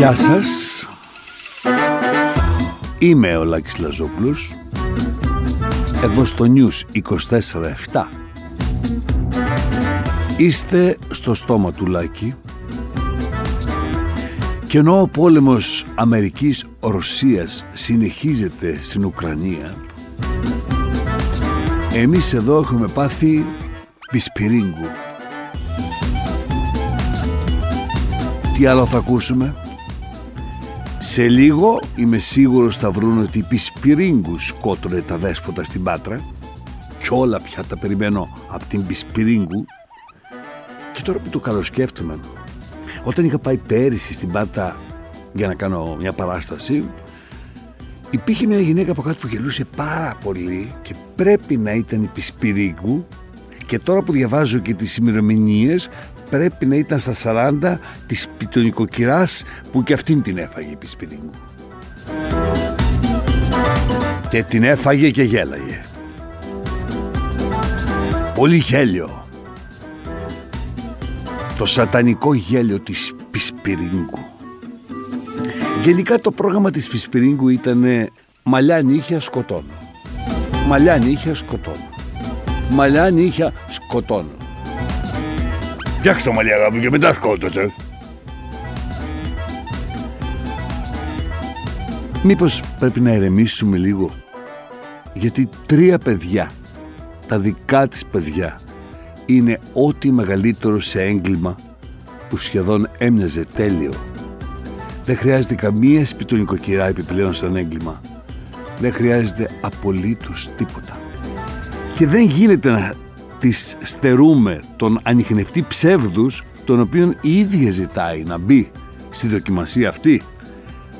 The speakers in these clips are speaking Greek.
Γεια σας. Είμαι ο Λάκης Λαζόπουλος. Εδώ στο News 24-7 Είστε στο στόμα του Λάκη. Και ενώ ο πόλεμος Αμερικής-Ρωσίας συνεχίζεται στην Ουκρανία εμείς εδώ έχουμε πάθει πισπυρίγκου. Τι άλλο θα ακούσουμε; Σε λίγο είμαι σίγουρος θα βρουν ότι οι πισπυρίγκου σκότωνε τα δέσποτα στην Πάτρα και όλα πια τα περιμένω από την πισπυρίγκου και τώρα που το καλοσκέφτομαι όταν είχα πάει πέρυσι στην Πάτα για να κάνω μια παράσταση υπήρχε μια γυναίκα από κάτω που γελούσε πάρα πολύ και πρέπει να ήταν η Πισπυρίγκου και τώρα που διαβάζω και τις ημερομηνίες, πρέπει να ήταν στα 40 της πιτονικοκυράς που και αυτήν την έφαγε η Πισπυρίγκου. Και την έφαγε και γέλαγε. Πολύ γέλιο το σατανικό γέλιο της Πισπυρίγκου. Γενικά το πρόγραμμα της Πισπυρίγκου ήταν μαλλιά νύχια σκοτώνω. Μαλλιά νύχια σκοτώνω. Μαλλιά νύχια σκοτώνω. Φτιάξτε το μαλλιά αγάπη και μετά σκότωσε. Μήπως πρέπει να ερεμήσουμε λίγο; Γιατί τρία παιδιά, τα δικά της παιδιά είναι ό,τι μεγαλύτερο σε έγκλημα που σχεδόν έμοιαζε τέλειο. Δεν χρειάζεται καμία σπιτονικοκυρά επιπλέον σαν έγκλημα. Δεν χρειάζεται απολύτως τίποτα. Και δεν γίνεται να τις στερούμε τον ανιχνευτή ψεύδους τον οποίον η ίδια ζητάει να μπει στη δοκιμασία αυτή.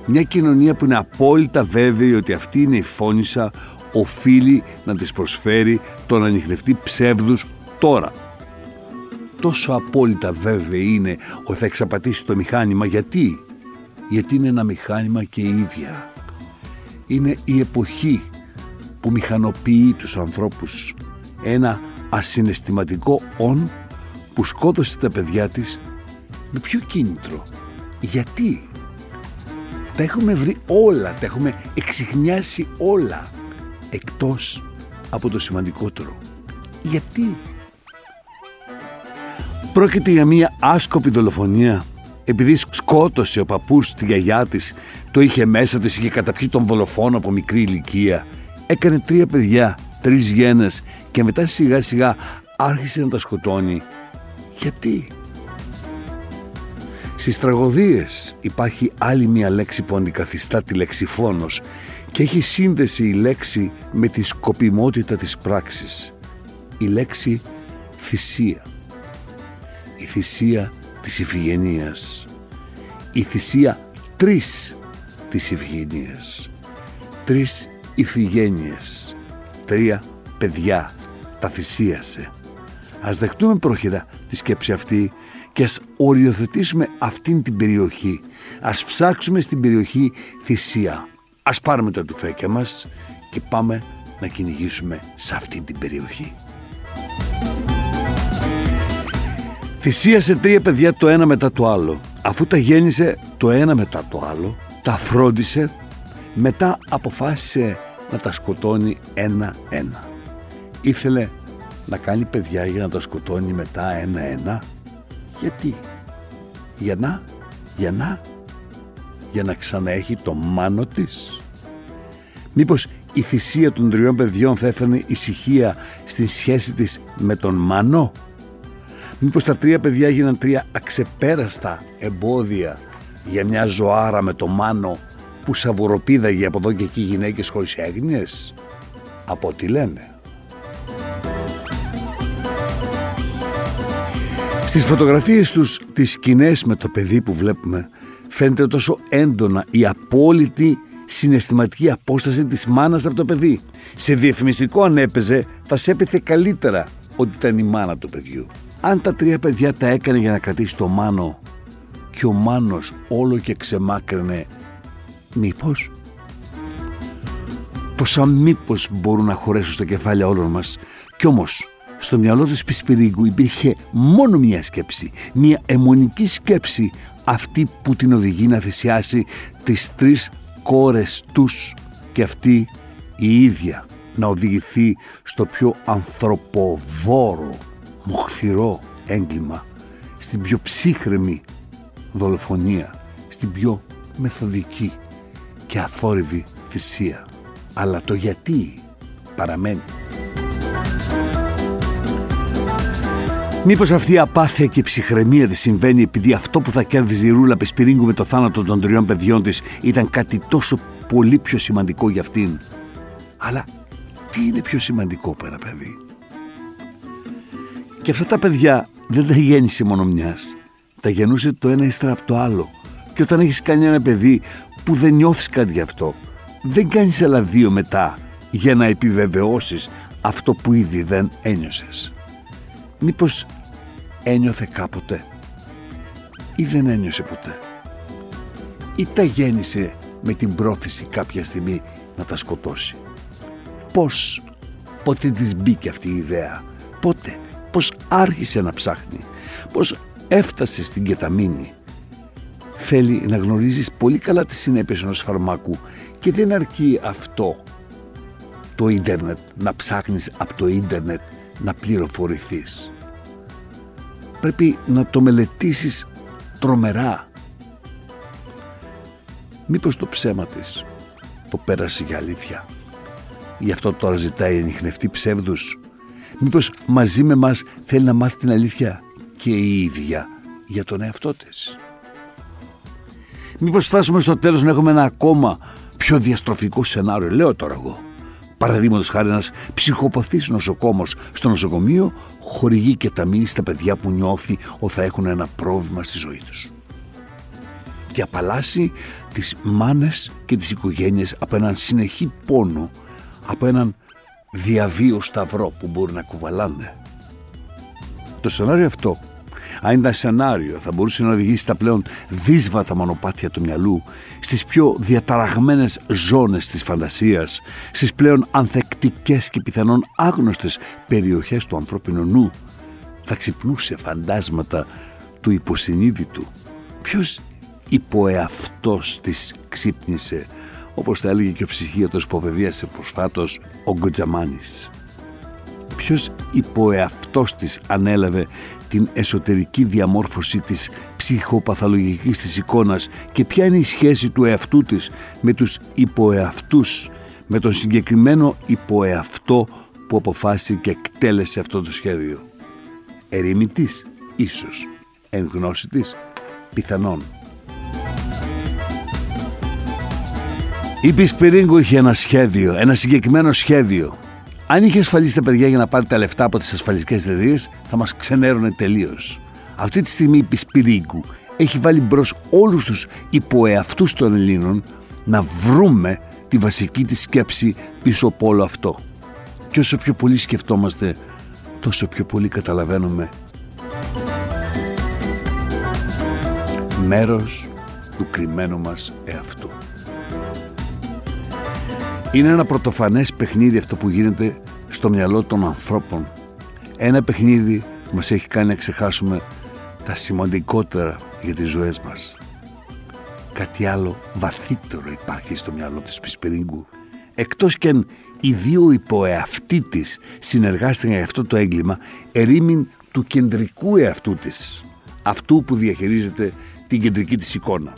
Μια κοινωνία που είναι απόλυτα βέβαιη ότι αυτή είναι η φόνησα οφείλει να της προσφέρει τον ανιχνευτή ψεύδους τώρα. Τόσο απόλυτα βέβαιη είναι ότι θα εξαπατήσει το μηχάνημα. Γιατί; Γιατί είναι ένα μηχάνημα και η ίδια. Είναι η εποχή που μηχανοποιεί τους ανθρώπους. Ένα ασυναισθηματικό «ον» που σκότωσε τα παιδιά της με ποιο κίνητρο. Γιατί; Τα έχουμε βρει όλα, τα έχουμε εξηχνιάσει όλα εκτός από το σημαντικότερο. Γιατί; Πρόκειται για μια άσκοπη δολοφονία επειδή σκότωσε ο παππούς τη γιαγιά της, το είχε μέσα της, είχε καταπιεί τον δολοφόνο από μικρή ηλικία. Έκανε τρία παιδιά, τρεις γένες και μετά σιγά σιγά άρχισε να τα σκοτώνει. Γιατί; Στις τραγωδίες υπάρχει άλλη μια λέξη που αντικαθιστά τη λέξη φόνος και έχει σύνδεση η λέξη με τη σκοπιμότητα της πράξης. Η λέξη θυσία η θυσία της Ιφηγενίας. Η θυσία τρεις της Ιφηγενίας. Τρεις Ιφηγένειες. Τρία παιδιά τα θυσίασε. Ας δεχτούμε πρόχειρα τη σκέψη αυτή και ας οριοθετήσουμε αυτήν την περιοχή. Ας ψάξουμε στην περιοχή θυσία. Ας πάρουμε τα τουφέκια μας και πάμε να κυνηγήσουμε σε αυτήν την περιοχή. Θυσίασε τρία παιδιά το ένα μετά το άλλο. Αφού τα γέννησε το ένα μετά το άλλο, τα φρόντισε, μετά αποφάσισε να τα σκοτώνει ένα-ένα. Ήθελε να κάνει παιδιά για να τα σκοτώνει μετά ένα-ένα. Γιατί; Για να, για να, για να ξαναέχει το μάνο της. Μήπως η θυσία των τριών παιδιών θα έφερνε ησυχία στη σχέση της με τον μάνο; Μήπως τα τρία παιδιά έγιναν τρία αξεπέραστα εμπόδια για μια ζωάρα με το μάνο που σαβουροπίδαγε από εδώ και εκεί γυναίκες χωρίς έγνοιες; Από ό,τι λένε. Στις φωτογραφίες τους τις σκηνές με το παιδί που βλέπουμε φαίνεται τόσο έντονα η απόλυτη συναισθηματική απόσταση της μάνας από το παιδί. Σε διαφημιστικό αν έπαιζε θα σε έπαιθε καλύτερα ότι ήταν η μάνα του παιδιού. Αν τα τρία παιδιά τα έκανε για να κρατήσει το Μάνο και ο Μάνος όλο και ξεμάκρυνε, μήπως; Πόσα μήπως μπορούν να χωρέσουν στα κεφάλια όλων μας. Κι όμως, στο μυαλό της Πισπυρίγκου υπήρχε μόνο μία σκέψη, μία αιμονική σκέψη αυτή που την οδηγεί να θυσιάσει τις τρεις κόρες τους και αυτή η ίδια να οδηγηθεί στο πιο ανθρωποβόρο, μοχθηρό έγκλημα, στην πιο ψύχρεμη δολοφονία, στην πιο μεθοδική και αθόρυβη θυσία. Αλλά το γιατί παραμένει. Μήπως αυτή η απάθεια και η ψυχραιμία της συμβαίνει επειδή αυτό που θα κέρδιζε η Ρούλα Πεσπυρίγκου με το θάνατο των τριών παιδιών της ήταν κάτι τόσο πολύ πιο σημαντικό για αυτήν. Αλλά τι είναι πιο σημαντικό πέρα παιδί; Και αυτά τα παιδιά δεν τα γέννησε μόνο μιας. Τα γεννούσε το ένα ύστερα από το άλλο. Και όταν έχεις κάνει ένα παιδί που δεν νιώθεις κάτι γι' αυτό, δεν κάνεις άλλα δύο μετά για να επιβεβαιώσεις αυτό που ήδη δεν ένιωσες. Μήπως ένιωθε κάποτε ή δεν ένιωσε ποτέ. Ή τα γέννησε με την πρόθεση κάποια στιγμή να τα σκοτώσει. Πώς, πότε της μπήκε αυτή η ιδέα, πότε, πώς άρχισε να ψάχνει, πώς έφτασε στην κεταμίνη. Θέλει να γνωρίζεις πολύ καλά τις συνέπειες ενός φαρμάκου και δεν αρκεί αυτό το ίντερνετ, να ψάχνεις από το ίντερνετ να πληροφορηθείς. Πρέπει να το μελετήσεις τρομερά. Μήπως το ψέμα της το πέρασε για αλήθεια; Γι' αυτό τώρα ζητάει ενιχνευτή ψεύδους. Μήπως μαζί με μας θέλει να μάθει την αλήθεια και η ίδια για τον εαυτό της; Μήπως φτάσουμε στο τέλος να έχουμε ένα ακόμα πιο διαστροφικό σενάριο. Λέω τώρα εγώ. Παραδείγματος χάρη, ένας ψυχοπαθής νοσοκόμος στο νοσοκομείο χορηγεί και ταμείνει στα παιδιά που νιώθει ότι θα έχουν ένα πρόβλημα στη ζωή τους. Και απαλλάσσει τις μάνες και τις οικογένειες από έναν συνεχή πόνο, από έναν διαβίω σταυρό που μπορεί να κουβαλάνε. Το σενάριο αυτό αν ήταν σενάριο, θα μπορούσε να οδηγήσει τα πλέον δύσβατα μονοπάτια του μυαλού στις πιο διαταραγμένες ζώνες της φαντασίας, στις πλέον ανθεκτικές και πιθανόν άγνωστες περιοχές του ανθρώπινου νου. Θα ξυπνούσε φαντάσματα του υποσυνείδητου. Ποιος υποεαυτός της ξύπνησε, όπως τα έλεγε και ο ψυχίατος που απεβίασε προσφάτως ο Γκοτζαμάνης. Ποιος υποεαυτός της ανέλαβε την εσωτερική διαμόρφωση της ψυχοπαθολογικής της εικόνας και ποια είναι η σχέση του εαυτού της με τους υποεαυτούς, με τον συγκεκριμένο υποεαυτό που αποφάσισε και εκτέλεσε αυτό το σχέδιο. Ερήμη της, ίσως. Εν γνώση της, πιθανόν. Η Πισπυρίγκου είχε ένα σχέδιο, ένα συγκεκριμένο σχέδιο αν είχε ασφαλίσει τα παιδιά για να πάρει τα λεφτά από τις ασφαλιστικές εταιρείες, θα μας ξενέρωνε τελείως. Αυτή τη στιγμή η Πισπυρίγκου έχει βάλει μπρος όλους τους υποεαυτού των Ελλήνων να βρούμε τη βασική της σκέψη πίσω από όλο αυτό. Και όσο πιο πολύ σκεφτόμαστε, τόσο πιο πολύ καταλαβαίνουμε μέρος του κρυμμένου μας εαυτού. Είναι ένα πρωτοφανές παιχνίδι αυτό που γίνεται στο μυαλό των ανθρώπων. Ένα παιχνίδι που μας έχει κάνει να ξεχάσουμε τα σημαντικότερα για τις ζωές μας. Κάτι άλλο βαθύτερο υπάρχει στο μυαλό της Πισπυρίγκου. Εκτός και αν οι δύο υποεαυτοί της συνεργάστηκαν για αυτό το έγκλημα, ερήμην του κεντρικού εαυτού της. Αυτού που διαχειρίζεται την κεντρική της εικόνα.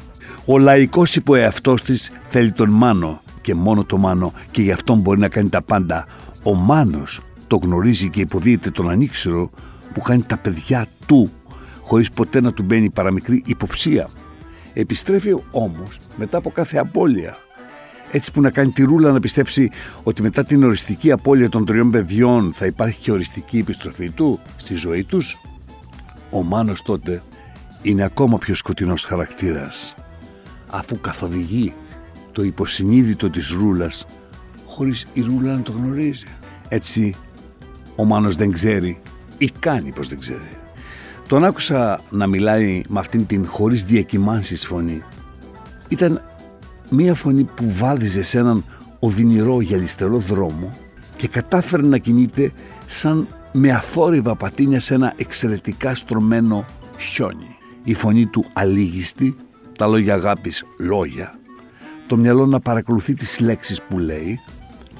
Ο λαϊκός υποεαυτός της θέλει τον Μάνο και μόνο το Μάνο και γι' αυτόν μπορεί να κάνει τα πάντα. Ο Μάνος το γνωρίζει και υποδίεται τον ανήξερο που κάνει τα παιδιά του χωρίς ποτέ να του μπαίνει παραμικρή υποψία. Επιστρέφει όμως μετά από κάθε απώλεια. Έτσι που να κάνει τη ρούλα να πιστέψει ότι μετά την οριστική απώλεια των τριών παιδιών θα υπάρχει και οριστική επιστροφή του στη ζωή τους. Ο Μάνος τότε είναι ακόμα πιο σκοτεινός χαρακτήρας αφού καθοδηγεί το υποσυνείδητο της ρούλας χωρίς η ρούλα να το γνωρίζει. Έτσι ο Μάνος δεν ξέρει ή κάνει πως δεν ξέρει. Τον άκουσα να μιλάει με αυτήν την χωρίς διακυμάνσεις φωνή. Ήταν μία φωνή που βάδιζε σε έναν οδυνηρό γυαλιστερό δρόμο και κατάφερε να κινείται σαν με αθόρυβα πατίνια σε ένα εξαιρετικά στρωμένο χιόνι. η φωνή του αλήγιστη, τα λόγια αγάπης λόγια, το μυαλό να παρακολουθεί τις λέξεις που λέει,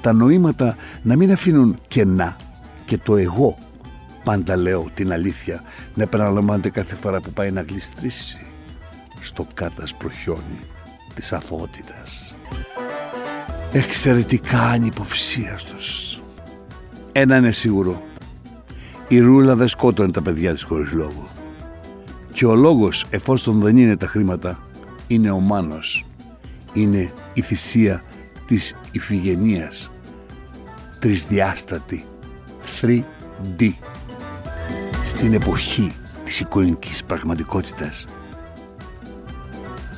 τα νοήματα να μην αφήνουν κενά και το εγώ, πάντα λέω την αλήθεια, να επαναλαμβάνεται κάθε φορά που πάει να γλιστρήσει στο κάτασπρο χιόνι της αθωότητας. Εξαιρετικά ανυποψίαστος. Ένα είναι σίγουρο. Η Ρούλα δεν σκότωνε τα παιδιά της χωρίς λόγο. Και ο λόγος, εφόσον δεν είναι τα χρήματα, είναι ο Μάνος. Είναι η θυσία της ηφηγενείας. Τρισδιάστατη. 3D. Στην εποχή της εικονικής πραγματικότητας.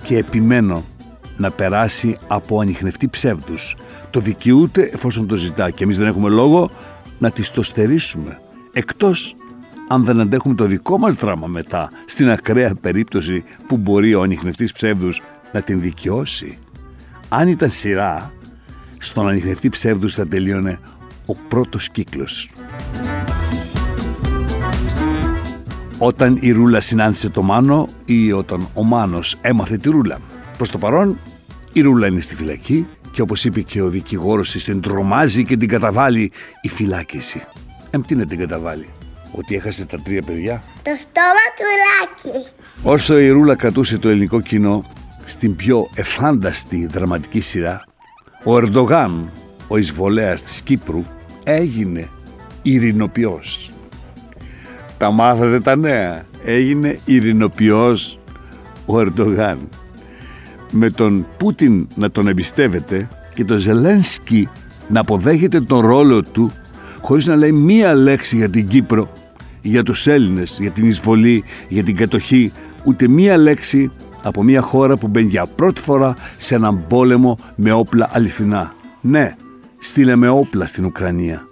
Και επιμένω να περάσει από ανοιχνευτή ψεύδους. Το δικαιούται εφόσον το ζητά και εμείς δεν έχουμε λόγο να τη το στερήσουμε. Εκτός αν δεν αντέχουμε το δικό μας δράμα μετά, στην ακραία περίπτωση που μπορεί ο ανοιχνευτής ψεύδους να την δικαιώσει. Αν ήταν σειρά, στον ανοιχνευτή ψεύδους θα τελείωνε ο πρώτος κύκλος. Όταν η Ρούλα συνάντησε το Μάνο ή όταν ο Μάνος έμαθε τη Ρούλα. Προς το παρόν η Ρούλα είναι στη φυλακή και όπως είπε και ο δικηγόρος της την τρομάζει και την καταβάλει η φυλάκιση. Εμ τι να την καταβάλει, ότι έχασε τα τρία παιδιά; Το στόμα του Λάκη. Όσο η Ρούλα κρατούσε το ελληνικό κοινό στην πιο εφάνταστη δραματική σειρά, ο Ερντογάν, ο εισβολέας της Κύπρου, έγινε ειρηνοποιός. Τα μάθατε τα νέα. Έγινε ειρηνοποιός ο Ερντογάν με τον Πούτιν να τον εμπιστεύεται και τον Ζελένσκι να αποδέχεται τον ρόλο του χωρίς να λέει μία λέξη για την Κύπρο, για τους Έλληνες, για την εισβολή, για την κατοχή, ούτε μία λέξη από μια χώρα που μπαίνει για πρώτη φορά σε έναν πόλεμο με όπλα αληθινά. Ναι, στείλαμε όπλα στην Ουκρανία.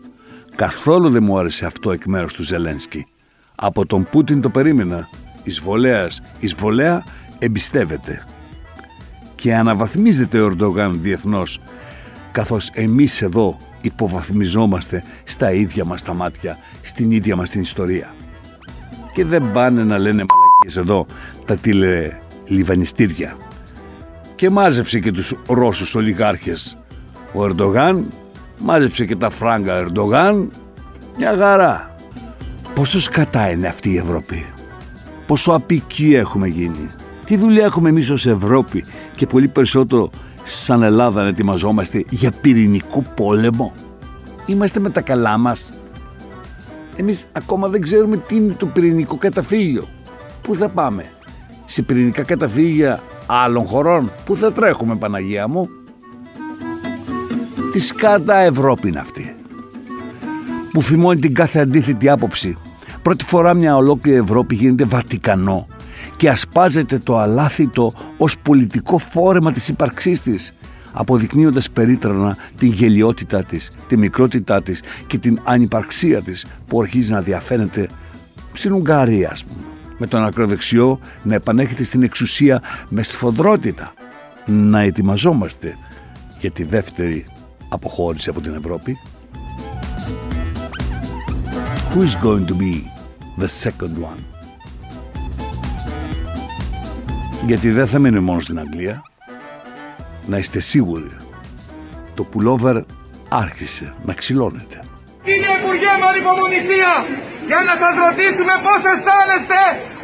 Καθόλου δεν μου άρεσε αυτό εκ μέρους του Ζελένσκι. Από τον Πούτιν το περίμενα. Εισβολέας, εισβολέα εμπιστεύεται και αναβαθμίζεται ο Ερντογάν διεθνώς καθώς εμείς εδώ υποβαθμιζόμαστε στα ίδια μας τα μάτια, στην ίδια μας την ιστορία. Και δεν πάνε να λένε μαλακίες εδώ τα τηλελιβανιστήρια. Και μάζεψε και τους Ρώσους ολιγάρχες ο Ερντογάν, μάζεψε και τα φράγκα Ερντογάν, μια γαρά. Πόσος σκατά είναι αυτή η Ευρώπη, πόσο απικοί έχουμε γίνει; Τι δουλειά έχουμε εμείς ως Ευρώπη; Και πολύ περισσότερο σαν Ελλάδα να ετοιμαζόμαστε για πυρηνικό πόλεμο; Είμαστε με τα καλά μας; Εμείς ακόμα δεν ξέρουμε τι είναι το πυρηνικό καταφύγιο. Πού θα πάμε; Σε πυρηνικά καταφύγια άλλων χωρών. Πού θα τρέχουμε Παναγία μου. Τι σκάτα Ευρώπη είναι αυτή. Που φημώνει την κάθε αντίθετη άποψη. Πρώτη φορά μια ολόκληρη Ευρώπη γίνεται Βατικανό και ασπάζεται το αλάθητο ως πολιτικό φόρεμα της ύπαρξής της αποδεικνύοντας περίτρανα την γελιότητά της, τη μικρότητά της και την ανυπαρξία της που αρχίζει να διαφαίνεται στην Ουγγαρία ας πούμε με τον ακροδεξιό να επανέχεται στην εξουσία με σφοδρότητα να ετοιμαζόμαστε για τη δεύτερη αποχώρηση από την Ευρώπη Who is going to be the second one; Γιατί δεν θα μείνει μόνο στην Αγγλία. Να είστε σίγουροι, το πουλόβερ άρχισε να ξυλώνεται. Κύριε Υπουργέ με ανυπομονησία, για να σας ρωτήσουμε πώς αισθάνεστε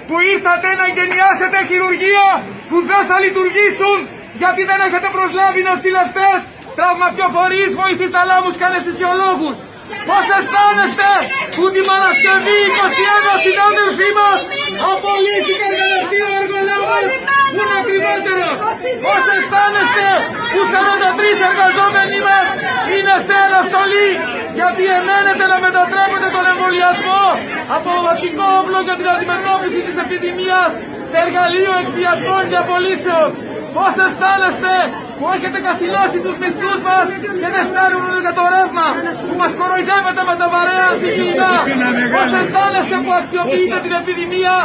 που ήρθατε να εγκαινιάσετε χειρουργία που δεν θα λειτουργήσουν γιατί δεν έχετε προσλάβει νοσηλευτές, τραυματιοφορείς, βοηθηταλάμους και αναισθησιολόγους. Πώς αισθάνεστε που τη Παρασκευή 21 συνάδελφοί μας απολύθηκαν κατευθείαν εργολάβων που είναι ακριβότερος. Πώς αισθάνεστε που 43 εργαζόμενοι μας είναι σε αναστολή γιατί εμένετε να μετατρέπετε τον εμβολιασμό από βασικό όπλο για την αντιμετώπιση της επιδημίας σε εργαλείο εκβιασμών και απολύσεων. Πώς αισθάνεστε που έχετε καθυλώσει τους μισθούς μας και δεν φτάνουν για το ρεύμα, που μας κοροϊδεύετε με τα βαρέα συγκινητά. Πώς αισθάνεστε που αξιοποιείτε την επιδημία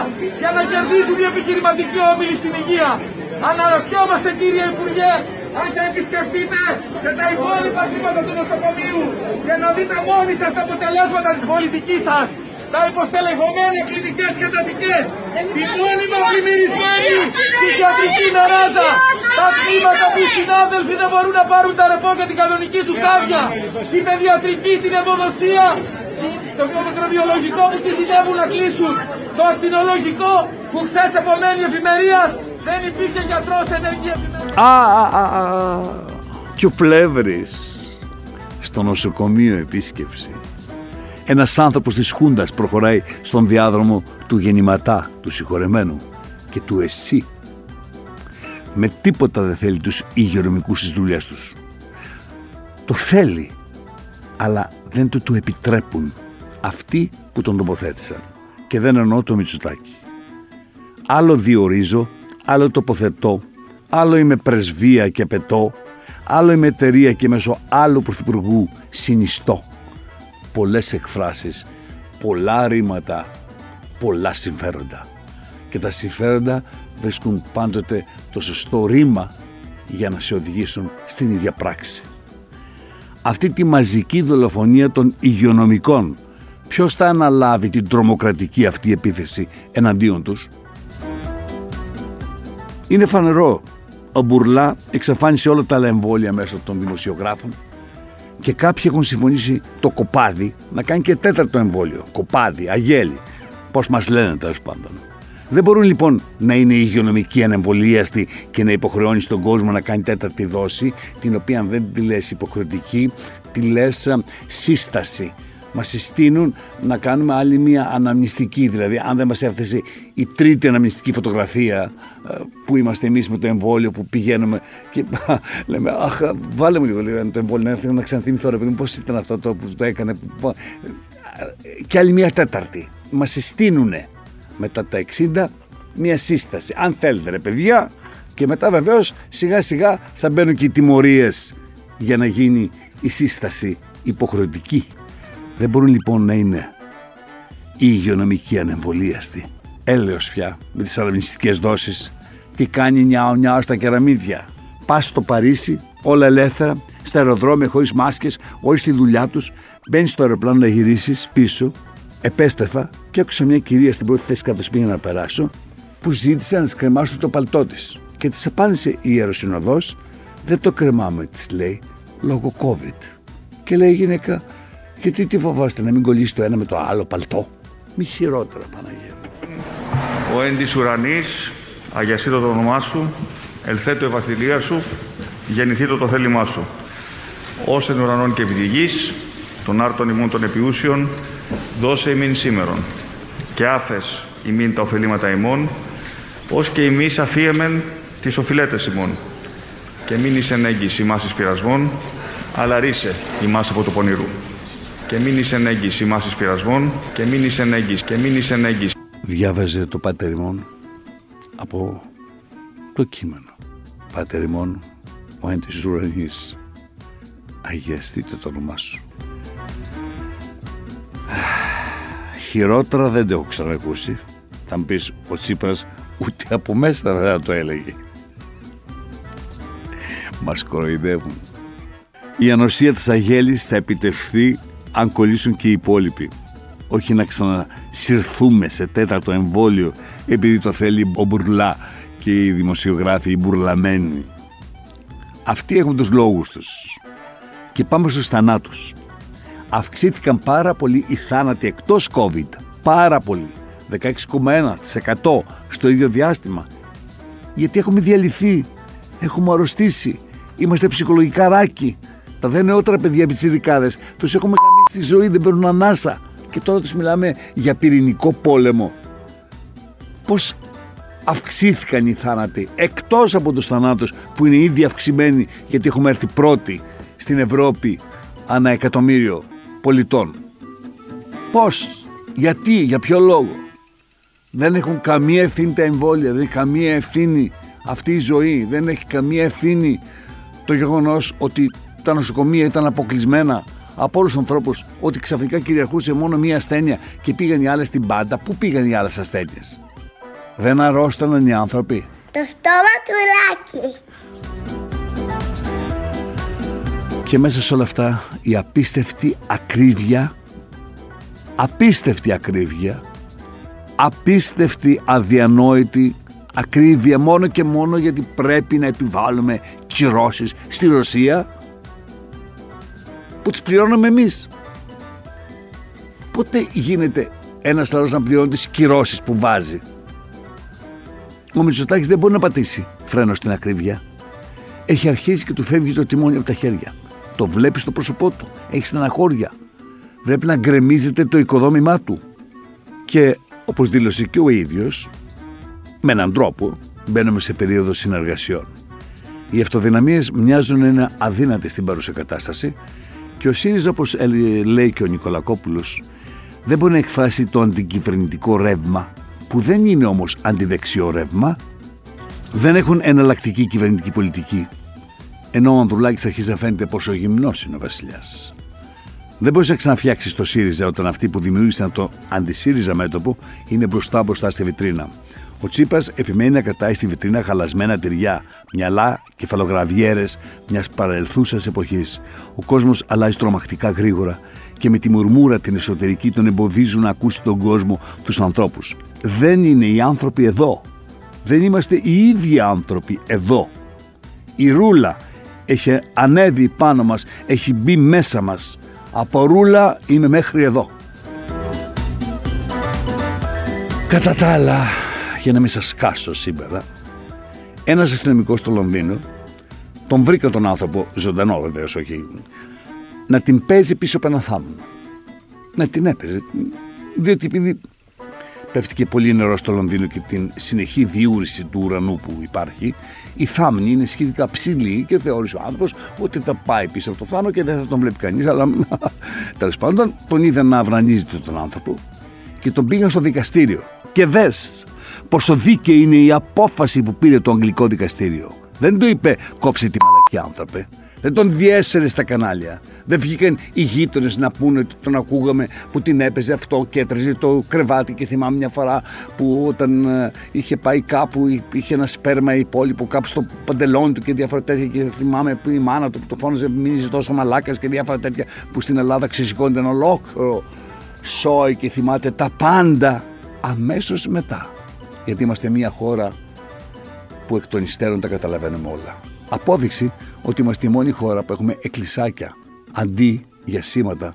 για να κερδίζουν οι επιχειρηματικοί όμιλοι στην υγεία. Αναρωτιόμαστε κύριε Υπουργέ, αν θα επισκεφτείτε και τα υπόλοιπα χρήματα του νοσοκομείου για να δείτε μόνοι σας τα αποτελέσματα της πολιτικής σας τα υποστελεχωμένα κλινικές και εντατικές, την μόνιμα πλημμυρισμένη ψυχιατρική μεράζα. Τα τμήματα που οι συνάδελφοι δεν μπορούν να πάρουν τα ρεπό για την κανονική τους άδεια. Στην παιδιατρική, την ευοδοσία, το μικροβιολογικό που κινδυνεύουν να κλείσουν. Το ακτινολογικό που χθες επομένη εφημερίας δεν υπήρχε γιατρός ενεργή εφημερία. Α, α, α, α. Και ο Πλεύρης στο νοσοκομείο επίσκεψη. Ένας άνθρωπος της Χούντας προχωράει στον διάδρομο του γεννηματά, του συγχωρεμένου και του εσύ. Με τίποτα δεν θέλει τους υγειονομικούς στις δουλειές τους. Το θέλει, αλλά δεν του το επιτρέπουν αυτοί που τον τοποθέτησαν. Και δεν εννοώ το Μητσουτάκι. Άλλο διορίζω, άλλο τοποθετώ, άλλο είμαι πρεσβεία και πετώ, άλλο είμαι εταιρεία και μέσω άλλου πρωθυπουργού συνιστώ. Πολλές εκφράσεις, πολλά ρήματα, πολλά συμφέροντα. Και τα συμφέροντα βρίσκουν πάντοτε το σωστό ρήμα για να σε οδηγήσουν στην ίδια πράξη. Αυτή τη μαζική δολοφονία των υγειονομικών, ποιος θα αναλάβει την τρομοκρατική αυτή επίθεση εναντίον τους; Είναι φανερό ο Μπουρλά εξαφάνισε όλα τα άλλα εμβόλια μέσω των δημοσιογράφων και κάποιοι έχουν συμφωνήσει το κοπάδι να κάνει και τέταρτο εμβόλιο. Κοπάδι, αγέλη. Πώς μας λένε τέλος πάντων. Δεν μπορούν λοιπόν να είναι υγειονομικοί ανεμβολίαστοι και να υποχρεώνει τον κόσμο να κάνει τέταρτη δόση, την οποία αν δεν τη λες υποχρεωτική, τη λες σύσταση μας συστήνουν να κάνουμε άλλη μία αναμνηστική. Δηλαδή, αν δεν μας έφτασε η τρίτη αναμνηστική φωτογραφία ε, που είμαστε εμείς με το εμβόλιο που πηγαίνουμε και λέμε, Αχ, βάλε μου λίγο λίγο το εμβόλιο, να, να ξαναθυμηθώ, ρε παιδί μου, πώς ήταν αυτό το που το έκανε. Και άλλη μία τέταρτη. Μας συστήνουν μετά τα 60 μία σύσταση. Αν θέλετε, ρε παιδιά, και μετά βεβαίως σιγά σιγά θα μπαίνουν και οι τιμωρίες για να γίνει η σύσταση υποχρεωτική. Δεν μπορούν λοιπόν να είναι οι υγειονομικοί ανεμβολίαστοι. Έλεος πια με τις αναμνηστικές δόσεις. Τι κάνει νιάο νιάο στα κεραμίδια. Πας στο Παρίσι, όλα ελεύθερα, στα αεροδρόμια χωρίς μάσκες, όχι στη δουλειά τους. Μπαίνεις στο αεροπλάνο να γυρίσεις πίσω. Επέστρεφα και άκουσα μια κυρία στην πρώτη θέση καθώς πήγα να περάσω που ζήτησε να σκρεμάσω το παλτό της. Και της απάντησε η ιεροσυνοδό, δεν το κρεμάμε, της λέει, λόγω COVID. Και λέει η γυναίκα, γιατί τι φοβάστε να μην κολλήσει το ένα με το άλλο παλτό; Μη χειρότερα Παναγία. Ο εν της ουρανής, αγιασίτω το όνομά σου, ελθέτω η βασιλεία σου, γεννηθήτω το θέλημά σου. Ως εν ουρανών και επί των άρτων ημών των επιούσιων, δώσε ημίν σήμερον. Και άφες ημίν τα ωφελήματα ημών, ως και ημείς αφίεμεν τις οφειλέτες ημών. Και μην είσαι έγκυς ημάς εις πειρασμών, αλλά ρίσε ημάς από το πονηρού και μην είσαι ενέγγις ημάς πειρασμών και μην είσαι ενέγγις και μην είσαι ενέγγις. Διάβαζε το Πάτερ ημών από το κείμενο. Πάτερ ημών, ο εν της ουρανής, αγιαστείτε το όνομά σου. Χειρότερα δεν το έχω ξανακούσει. Θα μου πεις ο Τσίπρας ούτε από μέσα δεν θα το έλεγε. Μας κοροϊδεύουν. Η ανοσία της Αγέλης θα επιτευχθεί αν κολλήσουν και οι υπόλοιποι. Όχι να ξανασυρθούμε σε τέταρτο εμβόλιο επειδή το θέλει ο Μπουρλά και οι δημοσιογράφοι, οι μπουρλαμένοι. Αυτοί έχουν τους λόγους τους. Και πάμε στους θανάτους. Αυξήθηκαν πάρα πολύ οι θάνατοι εκτός COVID. Πάρα πολύ. 16,1% στο ίδιο διάστημα. Γιατί έχουμε διαλυθεί. Έχουμε αρρωστήσει. Είμαστε ψυχολογικά ράκοι. Τα δε νεότερα παιδιά πιτσιρικάδε τους έχουμε καμίσει στη ζωή, δεν παίρνουν ανάσα. Και τώρα τους μιλάμε για πυρηνικό πόλεμο. Πώς αυξήθηκαν οι θάνατοι εκτός από τους θανάτους που είναι ήδη αυξημένοι γιατί έχουμε έρθει πρώτοι στην Ευρώπη ανά εκατομμύριο πολιτών. Πώς, γιατί, για ποιο λόγο; Δεν έχουν καμία ευθύνη τα εμβόλια, δεν έχει καμία ευθύνη αυτή η ζωή, δεν έχει καμία ευθύνη το γεγονός ότι τα νοσοκομεία ήταν αποκλεισμένα από όλους τους ανθρώπους, ότι ξαφνικά κυριαρχούσε μόνο μία ασθένεια και πήγαν οι άλλες στην πάντα. Πού πήγαν οι άλλες ασθένειες, Δεν αρρώσταναν οι άνθρωποι. Το στόμα του Λάκη. Και μέσα σε όλα αυτά η απίστευτη ακρίβεια, απίστευτη ακρίβεια, απίστευτη αδιανόητη Ακρίβεια μόνο και μόνο γιατί πρέπει να επιβάλλουμε κυρώσεις στη Ρωσία που τις πληρώνουμε εμείς. Πότε γίνεται ένας λαός να πληρώνει τις κυρώσεις που βάζει; Ο Μητσοτάκης δεν μπορεί να πατήσει φρένο στην ακρίβεια. Έχει αρχίσει και του φεύγει το τιμόνι από τα χέρια. Το βλέπει στο πρόσωπό του. Έχει στεναχώρια. Βλέπει να γκρεμίζεται το οικοδόμημά του. Και όπως δήλωσε και ο ίδιος, με έναν τρόπο μπαίνουμε σε περίοδο συνεργασιών. Οι αυτοδυναμίες μοιάζουν να είναι αδύνατες στην παρούσα κατάσταση και ο ΣΥΡΙΖΑ, όπως λέει και ο Νικολακόπουλος, δεν μπορεί να εκφράσει το αντικυβερνητικό ρεύμα, που δεν είναι όμως αντιδεξιό ρεύμα, δεν έχουν εναλλακτική κυβερνητική πολιτική, ενώ ο Ανδρουλάκης αρχίζει να φαίνεται πόσο γυμνός είναι ο βασιλιάς. Δεν μπορείς να ξαναφτιάξεις το ΣΥΡΙΖΑ όταν αυτοί που δημιούργησαν το αντισύριζα μέτωπο είναι μπροστά μπροστά στη βιτρίνα. Ο Τσίπρα επιμένει να κρατάει στη βιτρίνα χαλασμένα τυριά, μυαλά, κεφαλογραβιέρες μιας παρελθούσας εποχής. Ο κόσμος αλλάζει τρομακτικά γρήγορα και με τη μουρμούρα την εσωτερική τον εμποδίζουν να ακούσει τον κόσμο, τους ανθρώπους. Δεν είναι οι άνθρωποι εδώ. Δεν είμαστε οι ίδιοι άνθρωποι εδώ. Η ρούλα έχει ανέβει πάνω μας, έχει μπει μέσα μας. Από ρούλα είμαι μέχρι εδώ. Κατά τα άλλα, για να μην σας σκάσω σήμερα, ένας αστυνομικός στο Λονδίνο, τον βρήκα τον άνθρωπο, ζωντανό βεβαίως, όχι, να την παίζει πίσω από ένα θάμνο. Να την έπαιζε. Διότι επειδή πέφτει και πολύ νερό στο Λονδίνο και την συνεχή διούρηση του ουρανού που υπάρχει, η θάμνη είναι σχετικά ψηλή και θεώρησε ο άνθρωπος ότι θα πάει πίσω από το θάμνο και δεν θα τον βλέπει κανείς. Αλλά τέλος πάντων τον είδε να αυρανίζεται τον άνθρωπο και τον πήγαν στο δικαστήριο. Και δες πόσο δίκαιη είναι η απόφαση που πήρε το αγγλικό δικαστήριο. Δεν του είπε κόψε τη μαλακή άνθρωπε. Δεν τον διέσαιρε στα κανάλια. Δεν βγήκαν οι γείτονες να πούνε ότι τον ακούγαμε που την έπαιζε αυτό και έτρεζε το κρεβάτι. Και θυμάμαι μια φορά που όταν ε, είχε πάει κάπου, είχε ένα σπέρμα υπόλοιπο κάπου στο παντελόνι του και διάφορα τέτοια. Και θυμάμαι που η μάνα του που το φώναζε, μείνει τόσο μαλάκας και διάφορα τέτοια που στην Ελλάδα ξεσηκώνεται ένα ολόκληρο σόι και θυμάται τα πάντα αμέσως μετά. Γιατί είμαστε μια χώρα που εκ των υστέρων τα καταλαβαίνουμε όλα. Απόδειξη ότι είμαστε η μόνη χώρα που έχουμε εκκλησάκια αντί για σήματα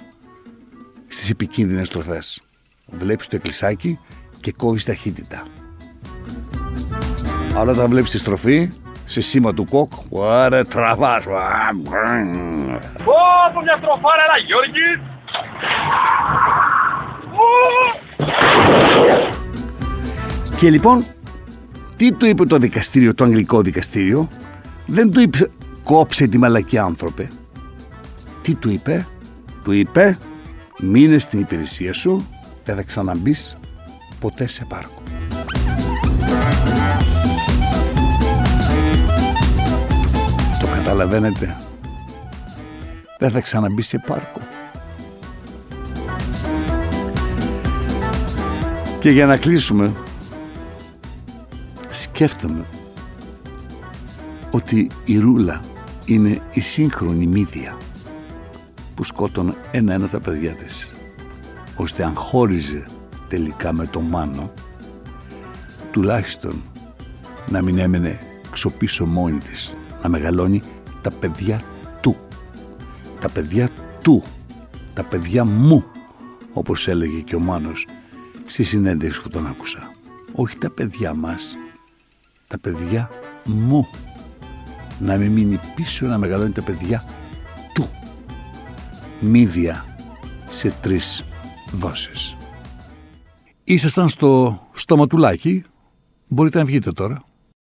στις επικίνδυνες τροφές. Βλέπεις το εκκλησάκι και κόβεις ταχύτητα. Αλλά όταν βλέπεις τη στροφή, σε σήμα του κοκ, ωραία τραβάς. Ω, μια στροφάρα, ένα Γιώργης. Και λοιπόν, τι του είπε το δικαστήριο, το αγγλικό δικαστήριο, δεν του είπε κόψε τη μαλακή άνθρωπε. Τι του είπε, του είπε μείνε στην υπηρεσία σου, δεν θα ξαναμπείς ποτέ σε πάρκο. Το καταλαβαίνετε; Δεν θα ξαναμπείς σε πάρκο. Και για να κλείσουμε, σκέφτομαι ότι η Ρούλα είναι η σύγχρονη μύδια που σκότωνε ένα-ένα τα παιδιά της ώστε αν χώριζε τελικά με το Μάνο τουλάχιστον να μην έμενε ξοπίσω μόνη της να μεγαλώνει τα παιδιά του. Τα παιδιά του. Τα παιδιά μου όπως έλεγε και ο Μάνος στη συνέντευξη που τον άκουσα. Όχι τα παιδιά μας τα παιδιά μου να μην μείνει πίσω να μεγαλώνει τα παιδιά του. Μύδια σε τρεις δόσεις. Ήσασταν στο στοματουλάκι, μπορείτε να βγείτε τώρα.